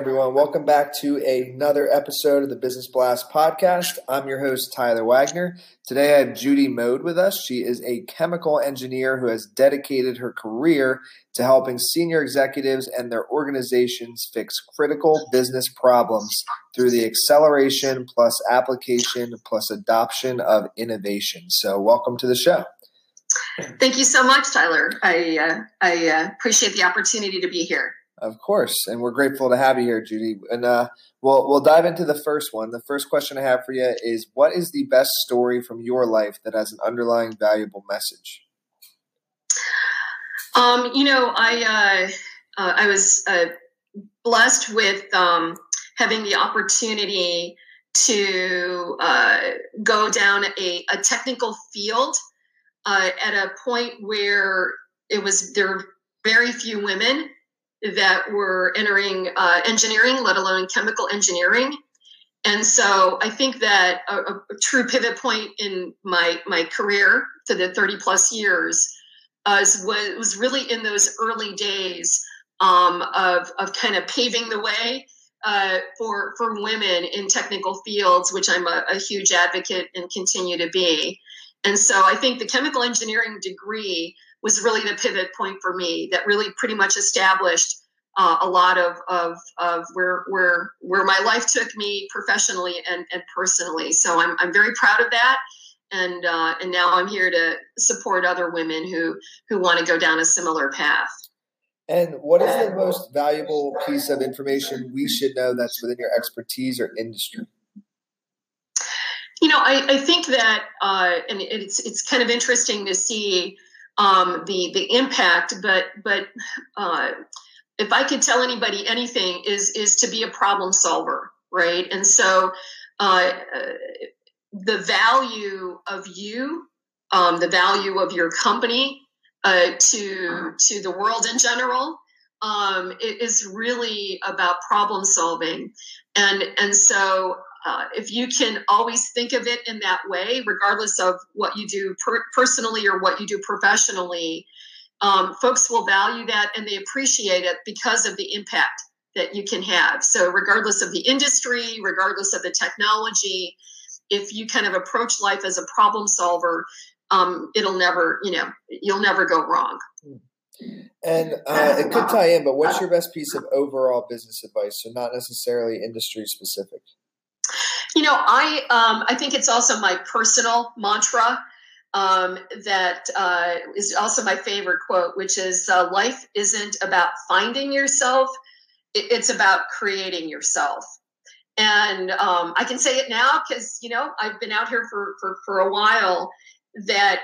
Everyone. Welcome back to another episode of the Business Blast podcast. I'm your host, Tyler Wagner. Today I have Judy Mode with us. She is a chemical engineer who has dedicated her career to helping senior executives and their organizations fix critical business problems through the acceleration plus application plus adoption of innovation. So, welcome to the show. Thank you so much, Tyler. I, uh, I uh, appreciate the opportunity to be here. Of course, and we're grateful to have you here, Judy. And uh, we'll we'll dive into the first one. The first question I have for you is: What is the best story from your life that has an underlying valuable message? Um, you know, I uh, uh, I was uh, blessed with um, having the opportunity to uh, go down a, a technical field uh, at a point where it was there were very few women that were entering uh, engineering, let alone chemical engineering. And so I think that a, a, true pivot point in my my career to the 30 plus years uh, was, was really in those early days um, of, of kind of paving the way uh, for, for women in technical fields, which I'm a, a huge advocate and continue to be. And so I think the chemical engineering degree was really the pivot point for me that really pretty much established uh, a lot of, of, of where, where, where my life took me professionally and, and personally. So I'm, I'm very proud of that. And, uh, and now I'm here to support other women who, who want to go down a similar path. And what is the most valuable piece of information we should know that's within your expertise or industry? You know, I, I think that, uh, and it's it's kind of interesting to see um, the the impact, but but uh, if I could tell anybody anything, is is to be a problem solver, right? And so, uh, the value of you, um, the value of your company uh, to to the world in general, um, is really about problem solving, and and so uh, if you can always think of it in that way, regardless of what you do per- personally or what you do professionally, um, folks will value that and they appreciate it because of the impact that you can have. So, regardless of the industry, regardless of the technology, if you kind of approach life as a problem solver, um, it'll never, you know, you'll never go wrong. And uh, it could tie in, but what's your best piece of overall business advice? So, not necessarily industry specific. You know, I um, I think it's also my personal mantra um, that uh, is also my favorite quote, which is uh, "Life isn't about finding yourself; it's about creating yourself." And um, I can say it now because you know I've been out here for for, for a while. That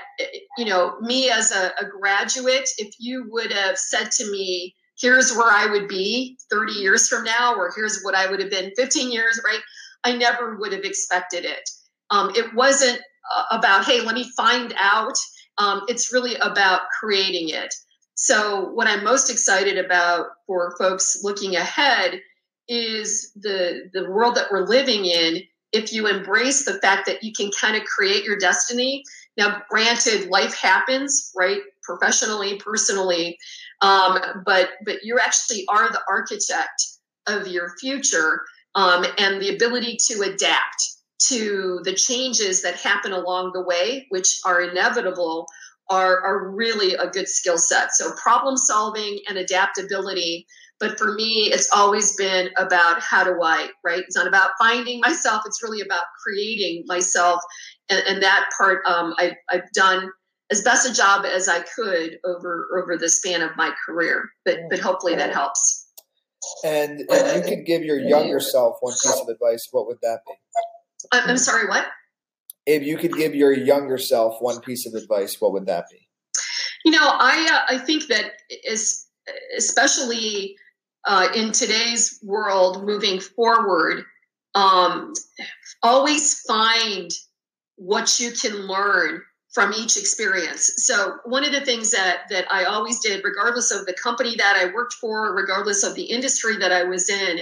you know, me as a, a graduate, if you would have said to me, "Here's where I would be 30 years from now," or "Here's what I would have been 15 years," right? I never would have expected it. Um, it wasn't uh, about, hey, let me find out. Um, it's really about creating it. So, what I'm most excited about for folks looking ahead is the the world that we're living in. If you embrace the fact that you can kind of create your destiny. Now, granted, life happens, right? Professionally, personally, um, but but you actually are the architect of your future um, and the ability to adapt to the changes that happen along the way, which are inevitable, are, are really a good skill set. So, problem solving and adaptability. But for me, it's always been about how do I, right? It's not about finding myself, it's really about creating myself. And, and that part um, I've, I've done as best a job as I could over over the span of my career. But but hopefully that helps. And if you could give your younger self one piece of advice, what would that be? I'm sorry, what? If you could give your younger self one piece of advice, what would that be? You know, I uh, I think that is especially uh, in today's world moving forward, um, always find what you can learn from each experience. So one of the things that that I always did, regardless of the company that I worked for, regardless of the industry that I was in,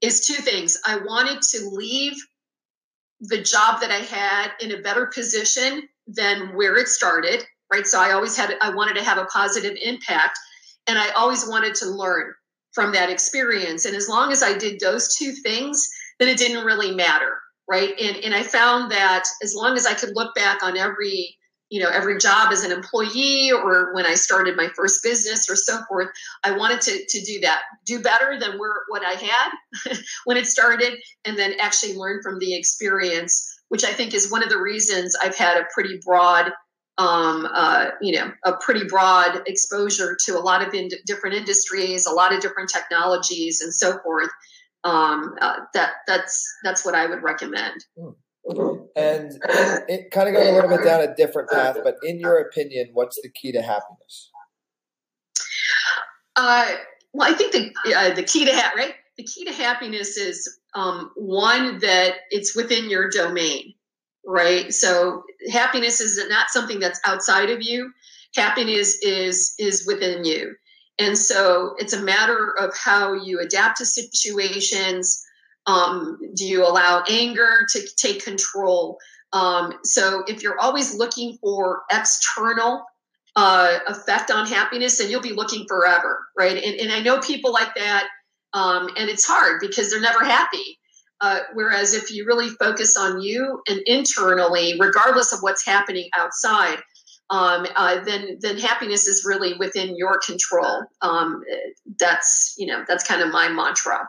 is two things. I wanted to leave the job that I had in a better position than where it started, right? So I always had I wanted to have a positive impact and I always wanted to learn from that experience. And as long as I did those two things, then it didn't really matter right and and i found that as long as i could look back on every you know every job as an employee or when i started my first business or so forth i wanted to, to do that do better than where, what i had when it started and then actually learn from the experience which i think is one of the reasons i've had a pretty broad um, uh, you know a pretty broad exposure to a lot of in- different industries a lot of different technologies and so forth um, uh, that that's that's what I would recommend. Hmm. And it, it kind of goes a little bit down a different path, but in your opinion, what's the key to happiness? Uh, well, I think the uh, the key to ha- right the key to happiness is um, one that it's within your domain, right? So happiness is not something that's outside of you. Happiness is is within you. And so it's a matter of how you adapt to situations. Um, do you allow anger to take control? Um, so if you're always looking for external uh, effect on happiness, then you'll be looking forever, right? And, and I know people like that, um, and it's hard because they're never happy. Uh, whereas if you really focus on you and internally, regardless of what's happening outside, um, uh, then then happiness is really within your control. Um, that's you know that's kind of my mantra.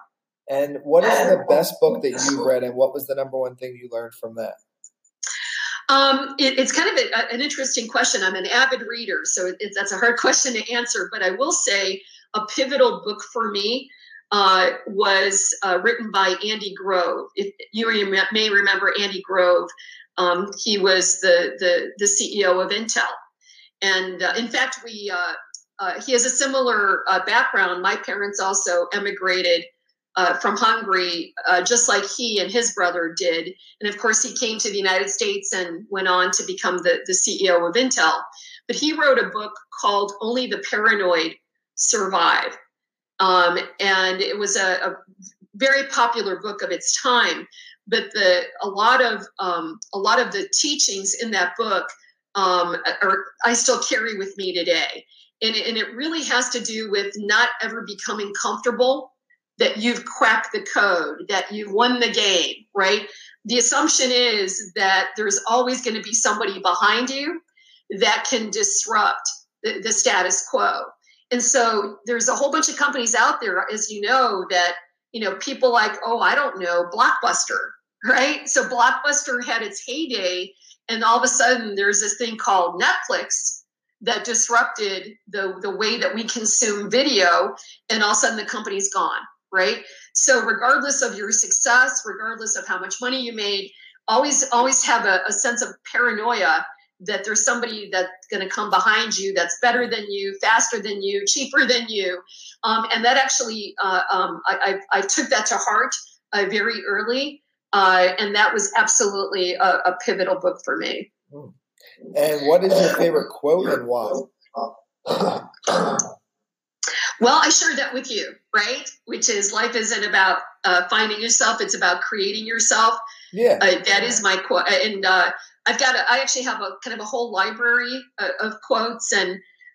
And what is the best book that you read, and what was the number one thing you learned from that? Um, it, it's kind of a, an interesting question. I'm an avid reader, so it, that's a hard question to answer. But I will say a pivotal book for me uh, was uh, written by Andy Grove. If you may remember Andy Grove, um, he was the, the, the CEO of Intel. And uh, in fact, we uh, uh, he has a similar uh, background. My parents also emigrated uh, from Hungary, uh, just like he and his brother did. And of course, he came to the United States and went on to become the, the CEO of Intel. But he wrote a book called Only the Paranoid Survive. Um, and it was a, a very popular book of its time but the a lot of um, a lot of the teachings in that book um, are I still carry with me today, and and it really has to do with not ever becoming comfortable that you've cracked the code, that you've won the game, right? The assumption is that there's always going to be somebody behind you that can disrupt the, the status quo. And so there's a whole bunch of companies out there, as you know, that you know, people like, oh, I don't know, Blockbuster, right? So Blockbuster had its heyday, and all of a sudden there's this thing called Netflix that disrupted the, the way that we consume video, and all of a sudden the company's gone, right? So regardless of your success, regardless of how much money you made, always always have a, a sense of paranoia that there's somebody that's going to come behind you that's better than you, faster than you, cheaper than you. Um, and that actually, uh, um, I, I, I, took that to heart uh, very early. Uh, and that was absolutely a, a, pivotal book for me. Hmm. And what is your favorite quote and why? Well, I shared that with you, right? Which is life isn't about uh, finding yourself; it's about creating yourself. Yeah, uh, that is my quote, and uh, I've got a, I actually have a kind of a whole library of, uh, of quotes, and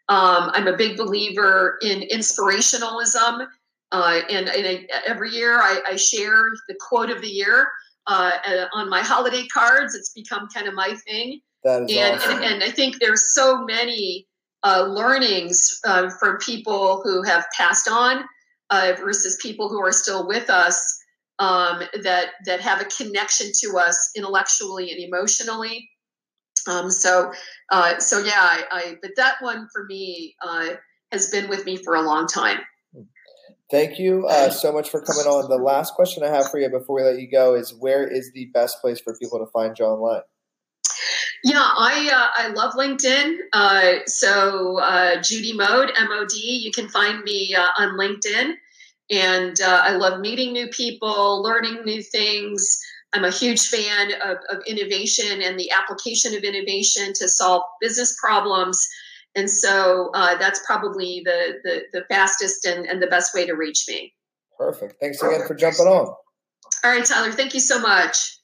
um, I'm a big believer in inspirationalism. Uh, and, and I, every year I, I, share the quote of the year uh, uh, on my holiday cards. It's become kind of my thing. That is and, awesome. and, and I think there's so many uh, learnings uh, from people who have passed on versus people who are still with us um, that that have a connection to us intellectually and emotionally. Um, so, uh, so yeah, I, I, but that one for me uh, has been with me for a long time. Thank you uh, so much for coming on. The last question I have for you before we let you go is: Where is the best place for people to find you online? Yeah, I uh, I love LinkedIn. Uh, so uh, Judy Mode, M O D. You can find me uh, on LinkedIn. And uh, I love meeting new people, learning new things. I'm a huge fan of, of innovation and the application of innovation to solve business problems. And so uh, that's probably the, the, the fastest and, and the best way to reach me. Perfect. Thanks again for jumping on. All right, Tyler. Thank you so much.